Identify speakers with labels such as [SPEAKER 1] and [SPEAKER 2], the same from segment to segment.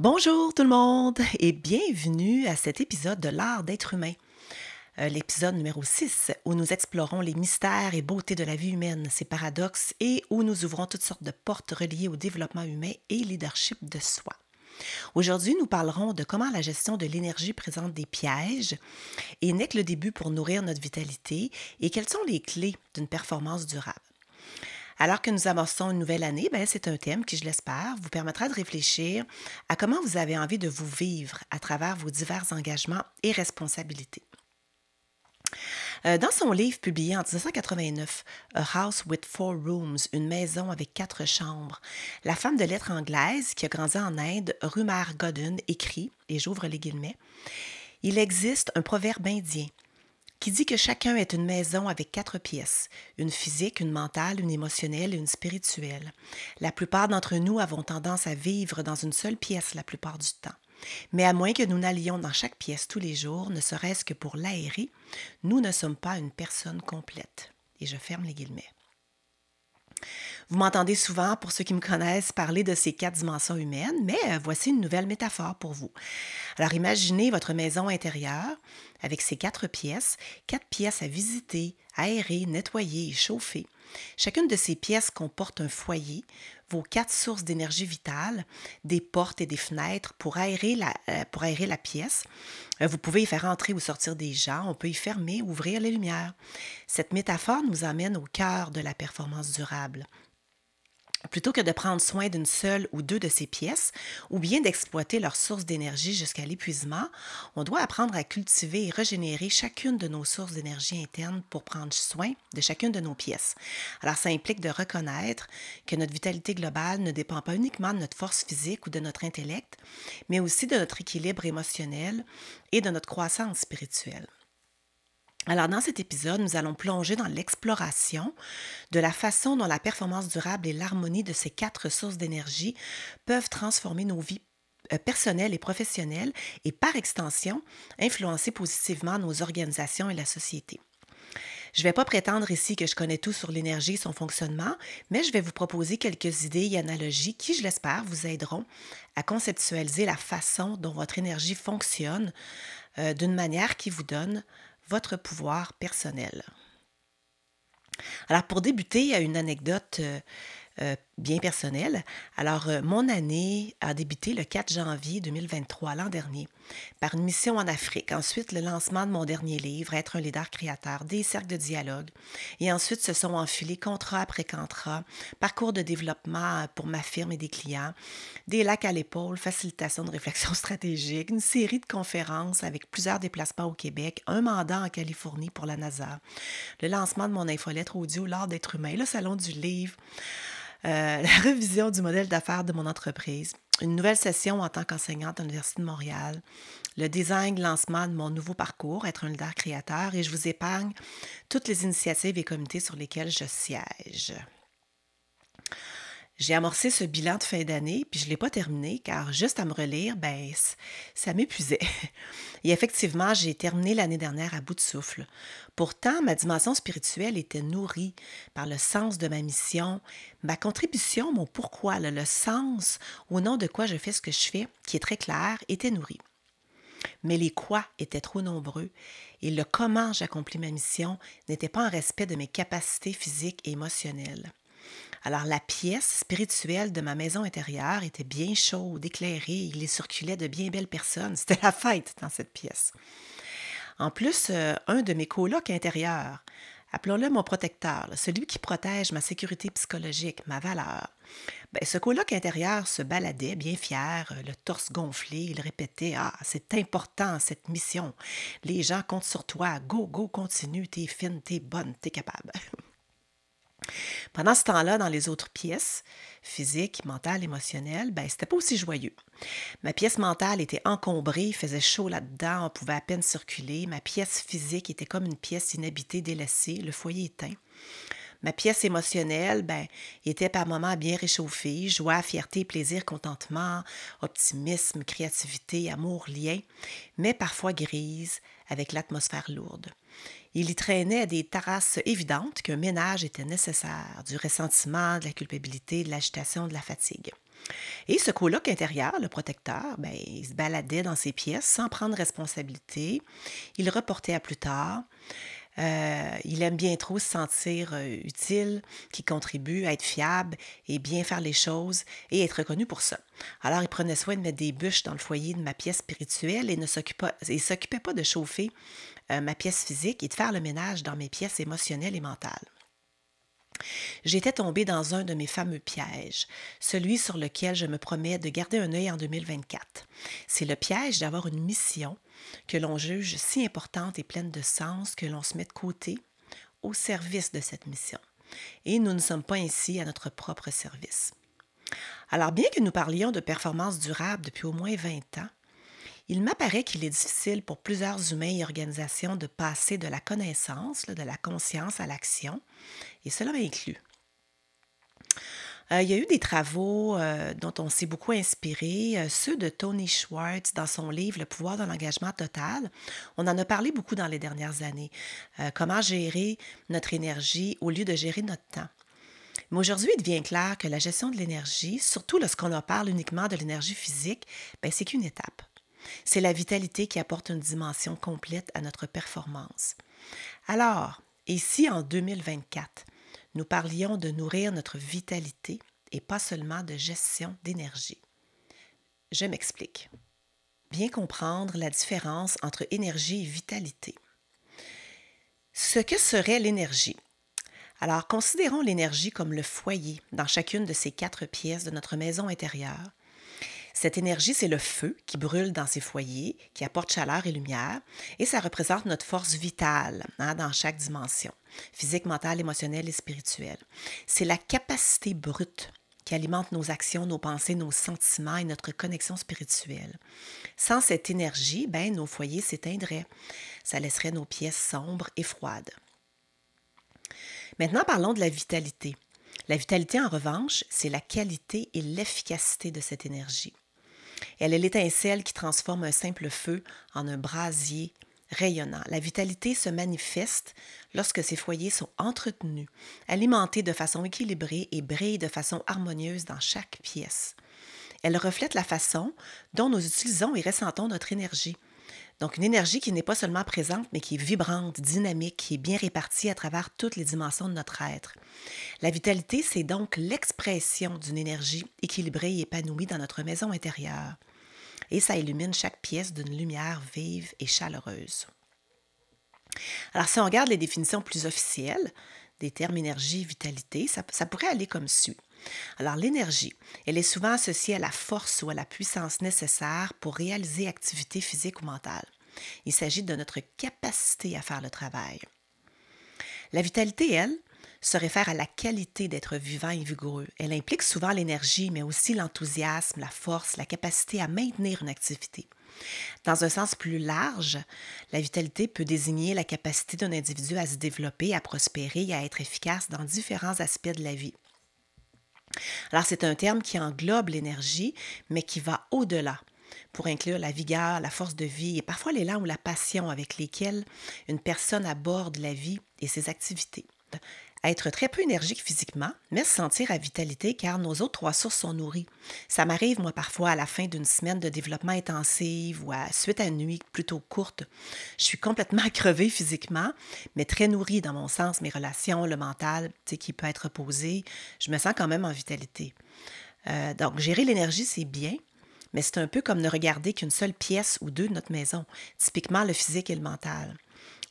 [SPEAKER 1] Bonjour tout le monde et bienvenue à cet épisode de l'art d'être humain. Euh, l'épisode numéro 6 où nous explorons les mystères et beautés de la vie humaine, ses paradoxes et où nous ouvrons toutes sortes de portes reliées au développement humain et leadership de soi. Aujourd'hui, nous parlerons de comment la gestion de l'énergie présente des pièges et n'est que le début pour nourrir notre vitalité et quelles sont les clés d'une performance durable. Alors que nous amorçons une nouvelle année, ben, c'est un thème qui, je l'espère, vous permettra de réfléchir à comment vous avez envie de vous vivre à travers vos divers engagements et responsabilités. Euh, dans son livre publié en 1989, A House with Four Rooms, une maison avec quatre chambres, la femme de lettres anglaise qui a grandi en Inde, Rumar Godden, écrit, et j'ouvre les guillemets, Il existe un proverbe indien qui dit que chacun est une maison avec quatre pièces, une physique, une mentale, une émotionnelle et une spirituelle. La plupart d'entre nous avons tendance à vivre dans une seule pièce la plupart du temps. Mais à moins que nous n'allions dans chaque pièce tous les jours, ne serait-ce que pour l'aérer, nous ne sommes pas une personne complète. Et je ferme les guillemets. Vous m'entendez souvent, pour ceux qui me connaissent, parler de ces quatre dimensions humaines, mais euh, voici une nouvelle métaphore pour vous. Alors imaginez votre maison intérieure avec ses quatre pièces, quatre pièces à visiter, aérer, nettoyer et chauffer. Chacune de ces pièces comporte un foyer, vos quatre sources d'énergie vitale, des portes et des fenêtres pour aérer la, euh, pour aérer la pièce. Euh, vous pouvez y faire entrer ou sortir des gens, on peut y fermer, ouvrir les lumières. Cette métaphore nous amène au cœur de la performance durable. Plutôt que de prendre soin d'une seule ou deux de ces pièces, ou bien d'exploiter leur source d'énergie jusqu'à l'épuisement, on doit apprendre à cultiver et régénérer chacune de nos sources d'énergie interne pour prendre soin de chacune de nos pièces. Alors ça implique de reconnaître que notre vitalité globale ne dépend pas uniquement de notre force physique ou de notre intellect, mais aussi de notre équilibre émotionnel et de notre croissance spirituelle. Alors, dans cet épisode, nous allons plonger dans l'exploration de la façon dont la performance durable et l'harmonie de ces quatre sources d'énergie peuvent transformer nos vies euh, personnelles et professionnelles et, par extension, influencer positivement nos organisations et la société. Je ne vais pas prétendre ici que je connais tout sur l'énergie et son fonctionnement, mais je vais vous proposer quelques idées et analogies qui, je l'espère, vous aideront à conceptualiser la façon dont votre énergie fonctionne euh, d'une manière qui vous donne votre pouvoir personnel. Alors, pour débuter, il y a une anecdote euh, euh, bien personnel. Alors, euh, mon année a débuté le 4 janvier 2023, l'an dernier, par une mission en Afrique. Ensuite, le lancement de mon dernier livre, Être un leader créateur, des cercles de dialogue. Et ensuite, se sont enfilés contrat après contrat, parcours de développement pour ma firme et des clients, des lacs à l'épaule, facilitation de réflexion stratégique, une série de conférences avec plusieurs déplacements au Québec, un mandat en Californie pour la NASA, le lancement de mon infolettre audio L'art d'être humain, le salon du livre. Euh, la révision du modèle d'affaires de mon entreprise, une nouvelle session en tant qu'enseignante à l'Université de Montréal, le design, lancement de mon nouveau parcours, être un leader créateur, et je vous épargne toutes les initiatives et comités sur lesquels je siège. J'ai amorcé ce bilan de fin d'année, puis je ne l'ai pas terminé, car juste à me relire, ben, ça m'épuisait. Et effectivement, j'ai terminé l'année dernière à bout de souffle. Pourtant, ma dimension spirituelle était nourrie par le sens de ma mission, ma contribution, mon pourquoi, le, le sens au nom de quoi je fais ce que je fais, qui est très clair, était nourri. Mais les quoi étaient trop nombreux et le comment j'accomplis ma mission n'était pas en respect de mes capacités physiques et émotionnelles. Alors la pièce spirituelle de ma maison intérieure était bien chaude, éclairée, il y circulait de bien belles personnes. C'était la fête dans cette pièce. En plus, euh, un de mes colocs intérieurs, appelons-le mon protecteur, celui qui protège ma sécurité psychologique, ma valeur. Ben, ce coloc intérieur se baladait bien fier, euh, le torse gonflé. Il répétait Ah, c'est important cette mission. Les gens comptent sur toi. Go, go, continue. T'es fine, t'es bonne, t'es capable. Pendant ce temps-là, dans les autres pièces, physiques, mentales, émotionnelles, ben, c'était pas aussi joyeux. Ma pièce mentale était encombrée, faisait chaud là-dedans, on pouvait à peine circuler. Ma pièce physique était comme une pièce inhabitée, délaissée, le foyer éteint. Ma pièce émotionnelle, ben, était par moments bien réchauffée, joie, fierté, plaisir, contentement, optimisme, créativité, amour, lien, mais parfois grise, avec l'atmosphère lourde. Il y traînait des terrasses évidentes qu'un ménage était nécessaire, du ressentiment, de la culpabilité, de l'agitation, de la fatigue. Et ce coloc intérieur, le protecteur, ben, il se baladait dans ses pièces sans prendre responsabilité. Il reportait à plus tard. Euh, il aime bien trop se sentir euh, utile, qui contribue à être fiable et bien faire les choses et être reconnu pour ça. Alors, il prenait soin de mettre des bûches dans le foyer de ma pièce spirituelle et ne s'occupait pas de chauffer euh, ma pièce physique et de faire le ménage dans mes pièces émotionnelles et mentales. J'étais tombée dans un de mes fameux pièges, celui sur lequel je me promets de garder un œil en 2024. C'est le piège d'avoir une mission que l'on juge si importante et pleine de sens que l'on se met de côté au service de cette mission. Et nous ne sommes pas ainsi à notre propre service. Alors, bien que nous parlions de performance durable depuis au moins 20 ans, il m'apparaît qu'il est difficile pour plusieurs humains et organisations de passer de la connaissance, de la conscience à l'action, et cela m'inclut. Euh, il y a eu des travaux euh, dont on s'est beaucoup inspiré, euh, ceux de Tony Schwartz dans son livre Le pouvoir de l'engagement total. On en a parlé beaucoup dans les dernières années. comment gérer notre énergie au lieu de gérer notre temps. Mais aujourd'hui, il devient clair que la gestion de l'énergie, surtout lorsqu'on en parle uniquement de l'énergie physique, ben, c'est qu'une étape. C'est la vitalité qui apporte une dimension complète à notre performance. Alors, ici en 2024, nous parlions de nourrir notre vitalité et pas seulement de gestion d'énergie. Je m'explique. Bien comprendre la différence entre énergie et vitalité. Ce que serait l'énergie? Alors, considérons l'énergie comme le foyer dans chacune de ces quatre pièces de notre maison intérieure cette énergie, c'est le feu qui brûle dans ces foyers, qui apporte chaleur et lumière, et ça représente notre force vitale hein, dans chaque dimension, physique, mentale, émotionnelle et spirituelle. C'est la capacité brute qui alimente nos actions, nos pensées, nos sentiments et notre connexion spirituelle. Sans cette énergie, ben, nos foyers s'éteindraient. Ça laisserait nos pièces sombres et froides. Maintenant, parlons de la vitalité. La vitalité, en revanche, c'est la qualité et l'efficacité de cette énergie. Elle est l'étincelle qui transforme un simple feu en un brasier rayonnant. La vitalité se manifeste lorsque ces foyers sont entretenus, alimentés de façon équilibrée et brillent de façon harmonieuse dans chaque pièce. Elle reflète la façon dont nous utilisons et ressentons notre énergie. Donc une énergie qui n'est pas seulement présente, mais qui est vibrante, dynamique, qui est bien répartie à travers toutes les dimensions de notre être. La vitalité, c'est donc l'expression d'une énergie équilibrée et épanouie dans notre maison intérieure. Et ça illumine chaque pièce d'une lumière vive et chaleureuse. Alors si on regarde les définitions plus officielles des termes énergie vitalité, ça, ça pourrait aller comme suit. Alors l'énergie, elle est souvent associée à la force ou à la puissance nécessaire pour réaliser activité physique ou mentale. Il s'agit de notre capacité à faire le travail. La vitalité, elle, se réfère à la qualité d'être vivant et vigoureux. Elle implique souvent l'énergie, mais aussi l'enthousiasme, la force, la capacité à maintenir une activité. Dans un sens plus large, la vitalité peut désigner la capacité d'un individu à se développer, à prospérer et à être efficace dans différents aspects de la vie. Alors c'est un terme qui englobe l'énergie, mais qui va au-delà pour inclure la vigueur, la force de vie et parfois l'élan ou la passion avec lesquels une personne aborde la vie et ses activités être très peu énergique physiquement, mais se sentir à vitalité car nos autres trois sources sont nourries. Ça m'arrive, moi, parfois à la fin d'une semaine de développement intensif ou à suite à une nuit plutôt courte. Je suis complètement crevée physiquement, mais très nourrie dans mon sens, mes relations, le mental, qui peut être posé. Je me sens quand même en vitalité. Euh, donc, gérer l'énergie, c'est bien, mais c'est un peu comme ne regarder qu'une seule pièce ou deux de notre maison, typiquement le physique et le mental.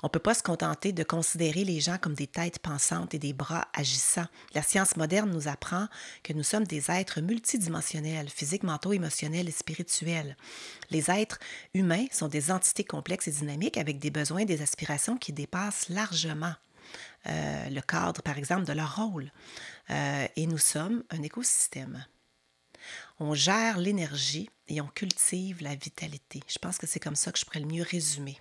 [SPEAKER 1] On ne peut pas se contenter de considérer les gens comme des têtes pensantes et des bras agissants. La science moderne nous apprend que nous sommes des êtres multidimensionnels, physiques, mentaux, émotionnels et spirituels. Les êtres humains sont des entités complexes et dynamiques avec des besoins et des aspirations qui dépassent largement euh, le cadre, par exemple, de leur rôle. Euh, et nous sommes un écosystème. On gère l'énergie et on cultive la vitalité. Je pense que c'est comme ça que je pourrais le mieux résumer.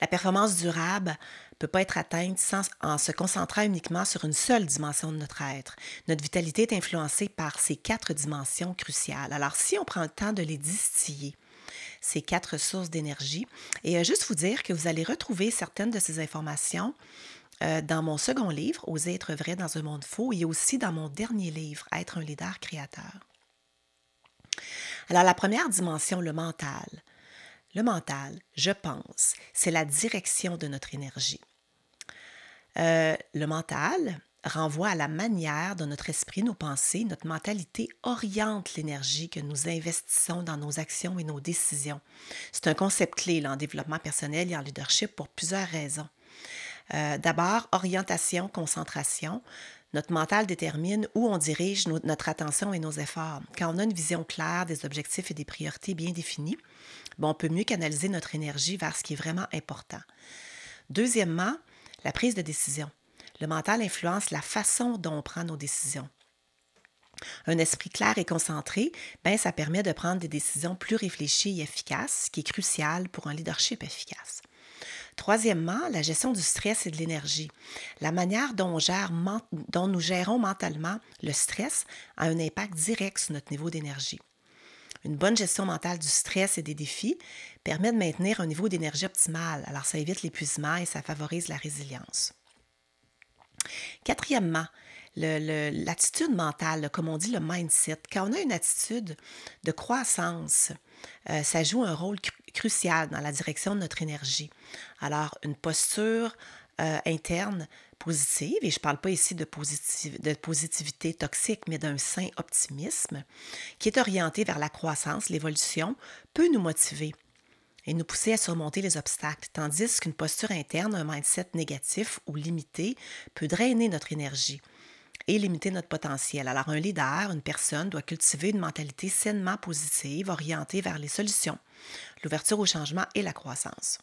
[SPEAKER 1] La performance durable ne peut pas être atteinte en se concentrant uniquement sur une seule dimension de notre être. Notre vitalité est influencée par ces quatre dimensions cruciales. Alors, si on prend le temps de les distiller, ces quatre sources d'énergie, et juste vous dire que vous allez retrouver certaines de ces informations euh, dans mon second livre, Oser être vrai dans un monde faux, et aussi dans mon dernier livre, Être un leader créateur. Alors, la première dimension, le mental. Le mental, je pense, c'est la direction de notre énergie. Euh, le mental renvoie à la manière dont notre esprit, nos pensées, notre mentalité orientent l'énergie que nous investissons dans nos actions et nos décisions. C'est un concept clé en développement personnel et en leadership pour plusieurs raisons. Euh, d'abord, orientation, concentration. Notre mental détermine où on dirige notre attention et nos efforts. Quand on a une vision claire des objectifs et des priorités bien définies, on peut mieux canaliser notre énergie vers ce qui est vraiment important. Deuxièmement, la prise de décision. Le mental influence la façon dont on prend nos décisions. Un esprit clair et concentré, ben, ça permet de prendre des décisions plus réfléchies et efficaces, ce qui est crucial pour un leadership efficace. Troisièmement, la gestion du stress et de l'énergie. La manière dont, dont, nous gérons mentalement le stress a un impact direct sur notre niveau d'énergie. Une bonne gestion mentale du stress et des défis permet de maintenir un niveau d'énergie optimal, alors ça évite l'épuisement et ça favorise la résilience. Quatrièmement, l'attitude mentale, comme on dit le mindset. Quand on a une attitude de croissance, euh, ça joue un rôle crucial dans la direction de notre énergie. Alors, une posture euh, interne positive, et je ne parle pas ici de, de positivité toxique, mais d'un sain optimisme, qui est orienté vers la croissance, l'évolution, peut nous motiver et nous pousser à surmonter les obstacles, tandis qu'une posture interne, un mindset négatif ou limité, peut drainer notre énergie et limiter notre potentiel. Alors un leader, une personne doit cultiver une mentalité sainement positive, orientée vers les solutions, l'ouverture au changement et la croissance.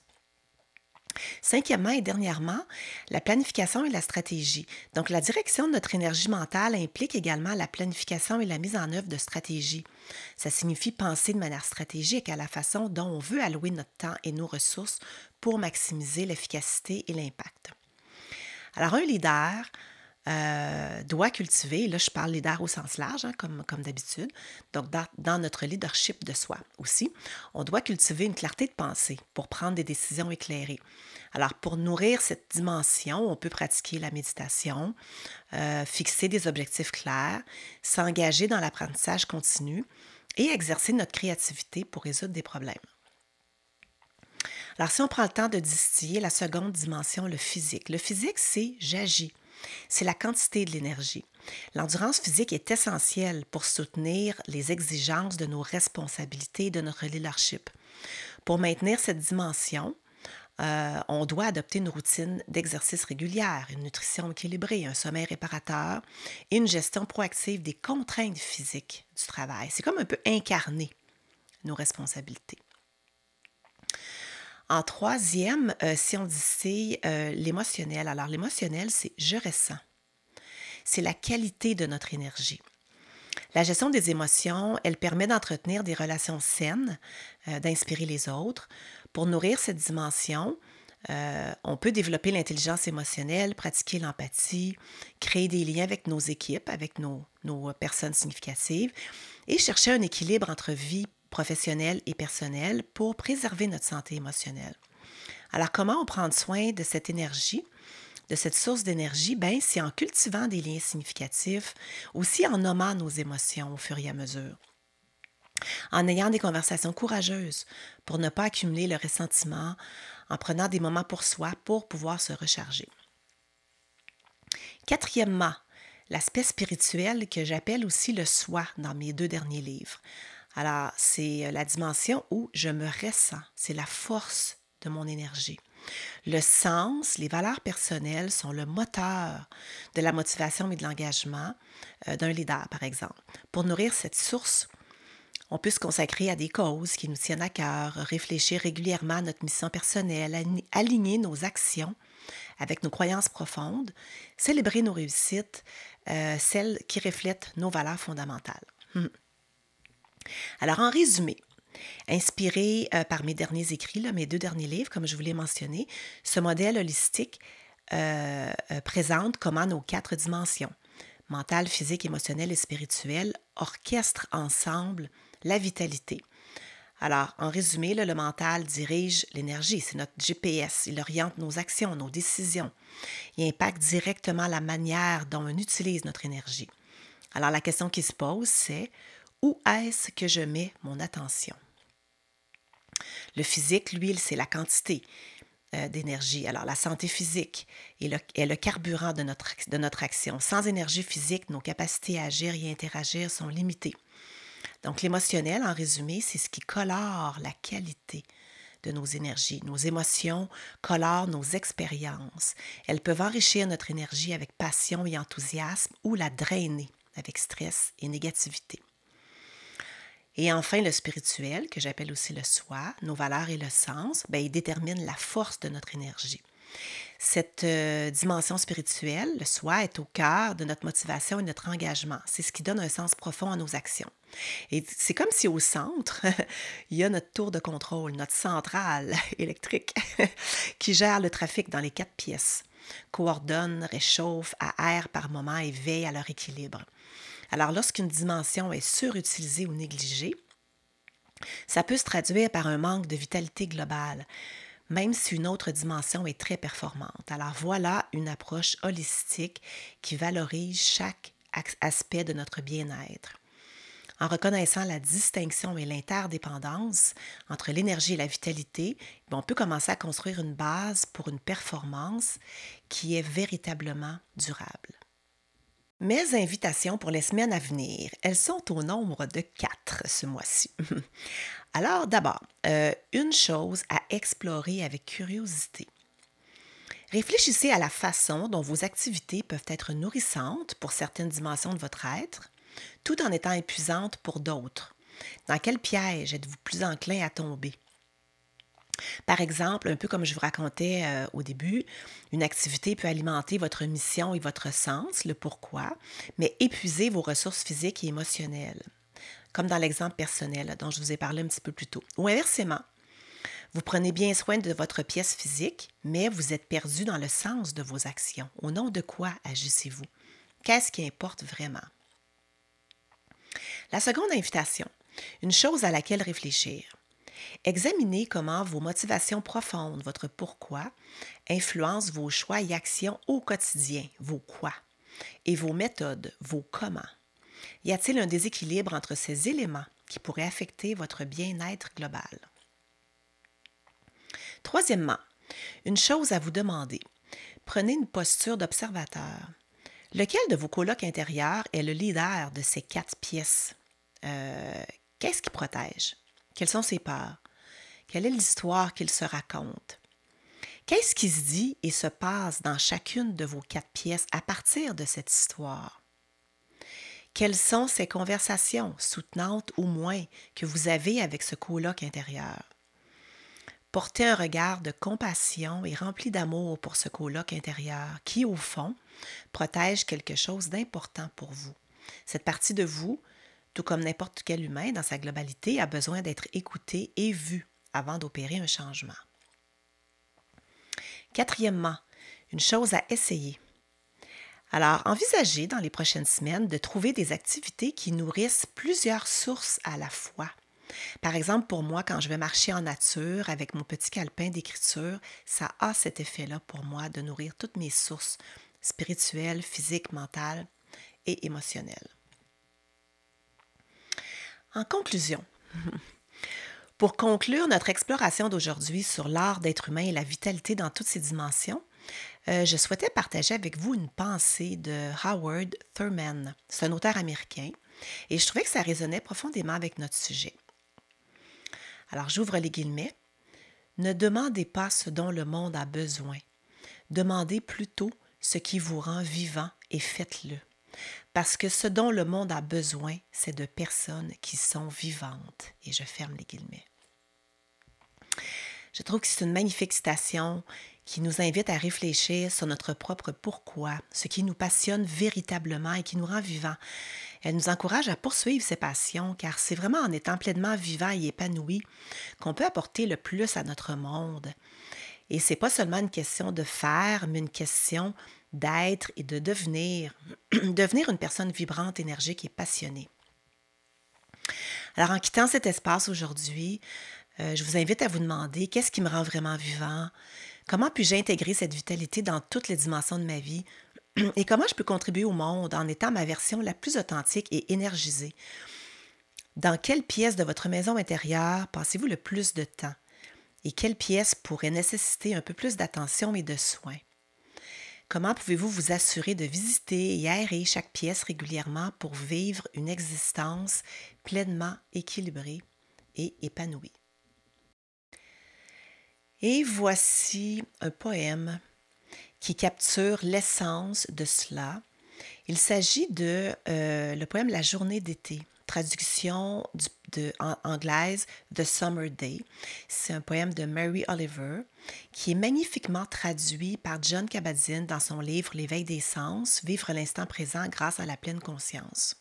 [SPEAKER 1] Cinquièmement et dernièrement, la planification et la stratégie. Donc, la direction de notre énergie mentale implique également la planification et la mise en œuvre de stratégies. Ça signifie penser de manière stratégique à la façon dont on veut allouer notre temps et nos ressources pour maximiser l'efficacité et l'impact. Alors, un leader euh, doit cultiver, là je parle leader au sens large, hein, comme, comme d'habitude, donc dans, dans, notre leadership de soi aussi, on doit cultiver une clarté de pensée pour prendre des décisions éclairées. Alors pour nourrir cette dimension, on peut pratiquer la méditation, euh, fixer des objectifs clairs, s'engager dans l'apprentissage continu et exercer notre créativité pour résoudre des problèmes. Alors si on prend le temps de distiller la seconde dimension, le physique, le physique c'est j'agis c'est la quantité de l'énergie. L'endurance physique est essentielle pour soutenir les exigences de nos responsabilités et de notre leadership. Pour maintenir cette dimension, euh, on doit adopter une routine d'exercice régulière, une nutrition équilibrée, un sommeil réparateur et une gestion proactive des contraintes physiques du travail. C'est comme un peu incarner nos responsabilités. En troisième, euh, si on dit euh, l'émotionnel. Alors l'émotionnel, c'est je ressens. C'est la qualité de notre énergie. La gestion des émotions, elle permet d'entretenir des relations saines, euh, d'inspirer les autres. Pour nourrir cette dimension, on peut développer l'intelligence émotionnelle, pratiquer l'empathie, créer des liens avec nos équipes, avec nos, nos personnes significatives et chercher un équilibre entre vie professionnelle et personnelle pour préserver notre santé émotionnelle. Alors, comment on prend soin de cette énergie, de cette source d'énergie? Ben, c'est en cultivant des liens significatifs, aussi en nommant nos émotions au fur et à mesure. En ayant des conversations courageuses pour ne pas accumuler le ressentiment, en prenant des moments pour soi pour pouvoir se recharger. Quatrièmement, l'aspect spirituel que j'appelle aussi le soi dans mes deux derniers livres. Alors, c'est euh, la dimension où je me ressens, c'est la force de mon énergie. Le sens, les valeurs personnelles sont le moteur de la motivation et de l'engagement euh, d'un leader, par exemple. Pour nourrir cette source, on peut se consacrer à des causes qui nous tiennent à cœur, réfléchir régulièrement à notre mission personnelle, aligner nos actions avec nos croyances profondes, célébrer nos réussites, euh, celles qui reflètent nos valeurs fondamentales. Hum. Alors, en résumé, inspiré euh, par mes derniers écrits, mes deux derniers livres, comme je vous l'ai mentionné, ce modèle holistique euh, euh, présente comment nos quatre dimensions, mentale, physique, émotionnelle et spirituelle, orchestrent ensemble la vitalité. Alors, en résumé, le mental dirige l'énergie, c'est notre GPS, il oriente nos actions, nos décisions. Il impacte directement la manière dont on utilise notre énergie. Alors, la question qui se pose, c'est où est-ce que je mets mon attention? Le physique, lui, c'est la quantité euh, d'énergie. Alors, la santé physique est le, est le carburant de notre, de notre action. Sans énergie physique, nos capacités à agir et interagir sont limitées. Donc, l'émotionnel, en résumé, c'est ce qui colore la qualité de nos énergies. Nos émotions colorent nos expériences. Elles peuvent enrichir notre énergie avec passion et enthousiasme ou la drainer avec stress et négativité. Et enfin, le spirituel, que j'appelle aussi le soi, nos valeurs et le sens, bien, il détermine la force de notre énergie. Cette euh, dimension spirituelle, le soi, est au cœur de notre motivation et notre engagement. C'est ce qui donne un sens profond à nos actions. Et c'est comme si au centre, il y a notre tour de contrôle, notre centrale électrique qui gère le trafic dans les quatre pièces, coordonne, réchauffe, aère par moment et veille à leur équilibre. Alors lorsqu'une dimension est surutilisée ou négligée, ça peut se traduire par un manque de vitalité globale, même si une autre dimension est très performante. Alors voilà une approche holistique qui valorise chaque aspect de notre bien-être. En reconnaissant la distinction et l'interdépendance entre l'énergie et la vitalité, on peut commencer à construire une base pour une performance qui est véritablement durable. Mes invitations pour les semaines à venir, elles sont au nombre de quatre ce mois-ci. Alors d'abord, euh, une chose à explorer avec curiosité. Réfléchissez à la façon dont vos activités peuvent être nourrissantes pour certaines dimensions de votre être, tout en étant épuisantes pour d'autres. Dans quel piège êtes-vous plus enclin à tomber? Par exemple, un peu comme je vous racontais euh, au début, une activité peut alimenter votre mission et votre sens, le pourquoi, mais épuiser vos ressources physiques et émotionnelles comme dans l'exemple personnel dont je vous ai parlé un petit peu plus tôt. Ou inversement, vous prenez bien soin de votre pièce physique, mais vous êtes perdu dans le sens de vos actions. Au nom de quoi agissez-vous? Qu'est-ce qui importe vraiment? La seconde invitation, une chose à laquelle réfléchir. Examinez comment vos motivations profondes, votre pourquoi, influencent vos choix et actions au quotidien, vos quoi, et vos méthodes, vos comment. Y a-t-il un déséquilibre entre ces éléments qui pourraient affecter votre bien-être global? Troisièmement, une chose à vous demander. Prenez une posture d'observateur. Lequel de vos colocs intérieurs est le leader de ces quatre pièces? Euh, qu'est-ce qui protège? Quelles sont ses peurs? Quelle est l'histoire qu'il se raconte? Qu'est-ce qui se dit et se passe dans chacune de vos quatre pièces à partir de cette histoire? Quelles sont ces conversations, soutenantes ou moins, que vous avez avec ce coloc intérieur? Portez un regard de compassion et rempli d'amour pour ce coloc intérieur qui, au fond, protège quelque chose d'important pour vous. Cette partie de vous, tout comme n'importe quel humain dans sa globalité, a besoin d'être écoutée et vue avant d'opérer un changement. Quatrièmement, une chose à essayer. Alors, envisagez dans les prochaines semaines de trouver des activités qui nourrissent plusieurs sources à la fois. Par exemple, pour moi, quand je vais marcher en nature avec mon petit calepin d'écriture, ça a cet effet-là pour moi de nourrir toutes mes sources spirituelles, physiques, mentales et émotionnelles. En conclusion, pour conclure notre exploration d'aujourd'hui sur l'art d'être humain et la vitalité dans toutes ses dimensions, euh, je souhaitais partager avec vous une pensée de Howard Thurman. C'est un auteur américain et je trouvais que ça résonnait profondément avec notre sujet. Alors j'ouvre les guillemets. Ne demandez pas ce dont le monde a besoin. Demandez plutôt ce qui vous rend vivant et faites-le. Parce que ce dont le monde a besoin, c'est de personnes qui sont vivantes. Et je ferme les guillemets. Je trouve que c'est une magnifique citation qui nous invite à réfléchir sur notre propre pourquoi, ce qui nous passionne véritablement et qui nous rend vivants. Elle nous encourage à poursuivre ces passions, car c'est vraiment en étant pleinement vivant et épanoui qu'on peut apporter le plus à notre monde. Et c'est pas seulement une question de faire, mais une question d'être et de devenir, devenir une personne vibrante, énergique et passionnée. Alors, en quittant cet espace aujourd'hui, euh, je vous invite à vous demander qu'est-ce qui me rend vraiment vivant, comment puis-je intégrer cette vitalité dans toutes les dimensions de ma vie et comment je peux contribuer au monde en étant ma version la plus authentique et énergisée. Dans quelle pièce de votre maison intérieure passez-vous le plus de temps? Et quelle pièce pourrait nécessiter un peu plus d'attention et de soins? Comment pouvez-vous vous assurer de visiter et aérer chaque pièce régulièrement pour vivre une existence pleinement équilibrée et épanouie? Et voici un poème qui capture l'essence de cela. Il s'agit de euh, le poème La journée d'été, traduction en, anglaise The Summer Day. C'est un poème de Mary Oliver qui est magnifiquement traduit par John Kabat-Zinn dans son livre L'éveil des sens, Vivre l'instant présent grâce à la pleine conscience.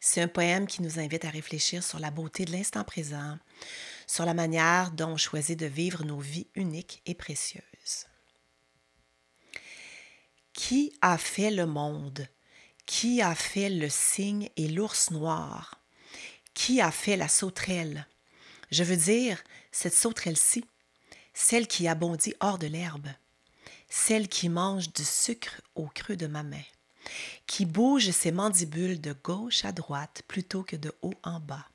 [SPEAKER 1] C'est un poème qui nous invite à réfléchir sur la beauté de l'instant présent, sur la manière dont on choisit de vivre nos vies uniques et précieuses. Qui a fait le monde? Qui a fait le cygne et l'ours noir? Qui a fait la sauterelle? Je veux dire, cette sauterelle-ci, celle qui a bondi hors de l'herbe, celle qui mange du sucre au creux de ma main, qui bouge ses mandibules de gauche à droite plutôt que de haut en bas,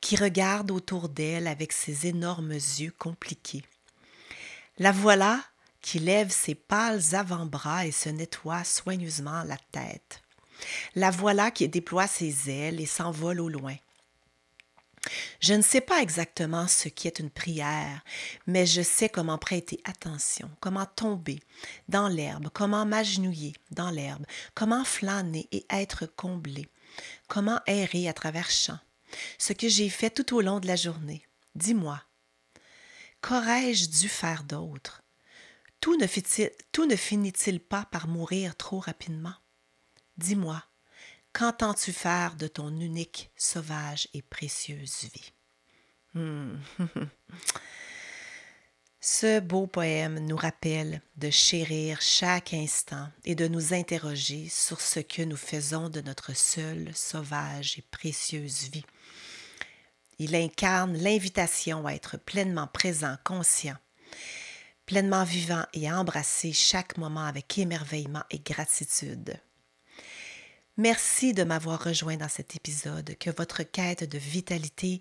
[SPEAKER 1] qui regarde autour d'elle avec ses énormes yeux compliqués. La voilà qui lève ses pâles avant-bras et se nettoie soigneusement la tête. La voilà qui déploie ses ailes et s'envole au loin. Je ne sais pas exactement ce qui est une prière, mais je sais comment prêter attention, comment tomber dans l'herbe, comment m'agenouiller dans l'herbe, comment flâner et être comblé, comment errer à travers champs. Ce que j'ai fait tout au long de la journée. Dis-moi, qu'aurais-je dû faire d'autre? Tout ne, tout ne finit-il pas par mourir trop rapidement? Dis-moi, qu'entends-tu faire de ton unique, sauvage et précieuse vie? Hmm. Ce beau poème nous rappelle de chérir chaque instant et de nous interroger sur ce que nous faisons de notre seule, sauvage et précieuse vie. Il incarne l'invitation à être pleinement présent, conscient, pleinement vivant et à embrasser chaque moment avec émerveillement et gratitude. Merci de m'avoir rejoint dans cet épisode. Que votre quête de vitalité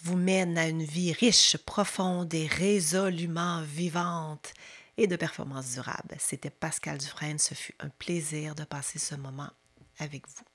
[SPEAKER 1] vous mène à une vie riche, profonde et résolument vivante et de performance durable. C'était Pascal Dufresne. Ce fut un plaisir de passer ce moment avec vous.